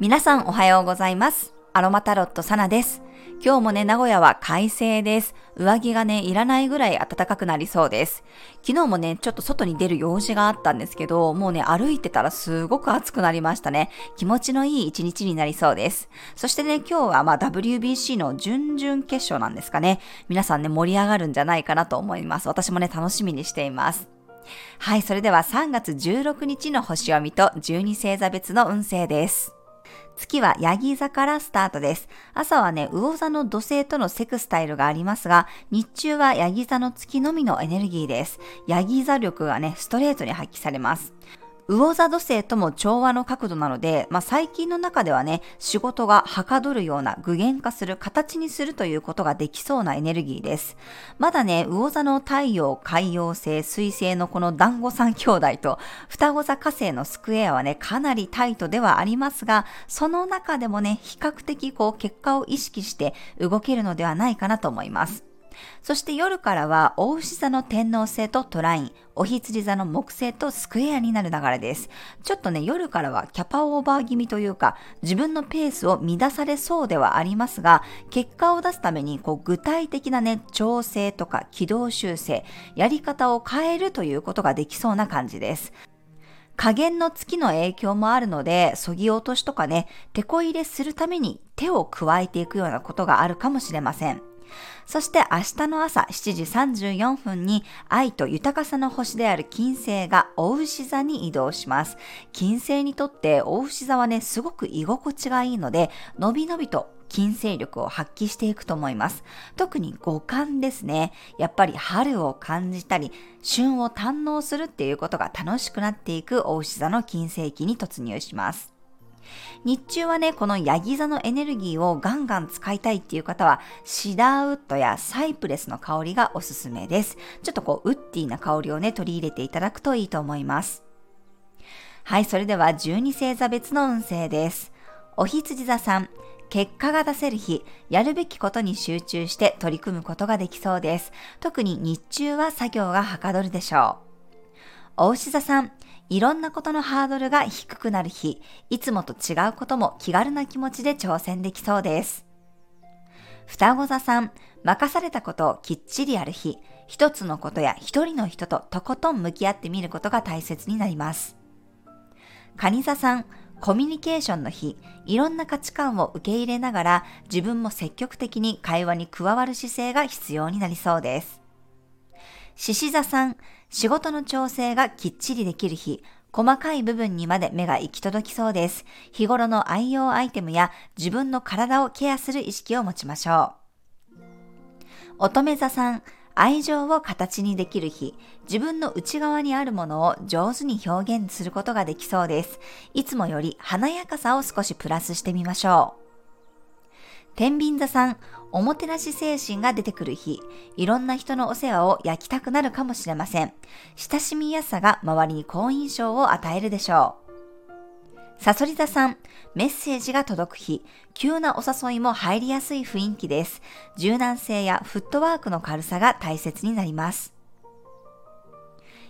皆さんおはようございます。アロマタロットサナです。今日もね、名古屋は快晴です。上着がね、いらないぐらい暖かくなりそうです。昨日もね、ちょっと外に出る用事があったんですけど、もうね、歩いてたらすごく暑くなりましたね。気持ちのいい一日になりそうです。そしてね、今日はまあ WBC の準々決勝なんですかね。皆さんね、盛り上がるんじゃないかなと思います。私もね、楽しみにしています。はい、それでは3月16日の星読みと12星座別の運勢です。月はヤギ座からスタートです。朝はね、魚座の土星とのセクスタイルがありますが、日中はヤギ座の月のみのエネルギーです。ヤギ座力がね、ストレートに発揮されます。魚座土星とも調和の角度なので、まあ、最近の中ではね、仕事がはかどるような具現化する形にするということができそうなエネルギーです。まだね、魚座の太陽、海洋星、水星のこの団子三兄弟と、双子座火星のスクエアはね、かなりタイトではありますが、その中でもね、比較的こう結果を意識して動けるのではないかなと思います。そして夜からは、大牛座の天王星とトライン、お羊座の木星とスクエアになる流れです。ちょっとね、夜からはキャパオーバー気味というか、自分のペースを乱されそうではありますが、結果を出すために、こう、具体的なね、調整とか軌道修正、やり方を変えるということができそうな感じです。加減の月の影響もあるので、そぎ落としとかね、手こ入れするために手を加えていくようなことがあるかもしれません。そして明日の朝7時34分に愛と豊かさの星である金星が大牛座に移動します。金星にとって大牛座はね、すごく居心地がいいので、のびのびと金星力を発揮していくと思います。特に五感ですね。やっぱり春を感じたり、旬を堪能するっていうことが楽しくなっていく大牛座の金星期に突入します。日中はね、このヤギ座のエネルギーをガンガン使いたいっていう方は、シダーウッドやサイプレスの香りがおすすめです。ちょっとこう、ウッディな香りをね、取り入れていただくといいと思います。はい、それでは12星座別の運勢です。お羊座さん、結果が出せる日、やるべきことに集中して取り組むことができそうです。特に日中は作業がはかどるでしょう。お牛座さん、いろんなことのハードルが低くなる日、いつもと違うことも気軽な気持ちで挑戦できそうです。双子座さん、任されたことをきっちりやる日、一つのことや一人の人ととことん向き合ってみることが大切になります。蟹座さん、コミュニケーションの日、いろんな価値観を受け入れながら自分も積極的に会話に加わる姿勢が必要になりそうです。獅子座さん、仕事の調整がきっちりできる日、細かい部分にまで目が行き届きそうです。日頃の愛用アイテムや自分の体をケアする意識を持ちましょう。乙女座さん、愛情を形にできる日、自分の内側にあるものを上手に表現することができそうです。いつもより華やかさを少しプラスしてみましょう。天秤座さん、おもてなし精神が出てくる日、いろんな人のお世話を焼きたくなるかもしれません。親しみやすさが周りに好印象を与えるでしょう。サソリ座さん、メッセージが届く日、急なお誘いも入りやすい雰囲気です。柔軟性やフットワークの軽さが大切になります。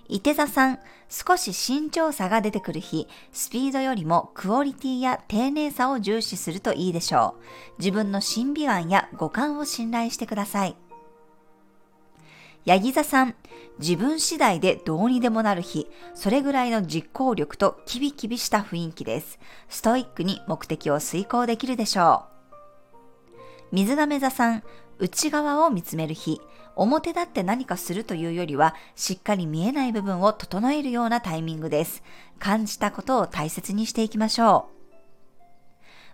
伊手座さん、少し慎重さが出てくる日、スピードよりもクオリティや丁寧さを重視するといいでしょう。自分の審美眼や五感を信頼してください。ヤギ座さん、自分次第でどうにでもなる日、それぐらいの実行力とキビキビした雰囲気です。ストイックに目的を遂行できるでしょう。水亀座さん、内側を見つめる日、表立って何かするというよりは、しっかり見えない部分を整えるようなタイミングです。感じたことを大切にしていきましょ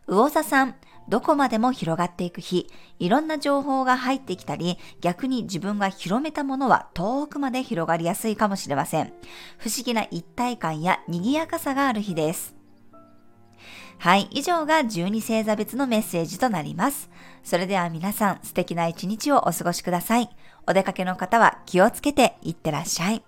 う。魚座さん、どこまでも広がっていく日、いろんな情報が入ってきたり、逆に自分が広めたものは遠くまで広がりやすいかもしれません。不思議な一体感や賑やかさがある日です。はい、以上が12星座別のメッセージとなります。それでは皆さん素敵な一日をお過ごしください。お出かけの方は気をつけていってらっしゃい。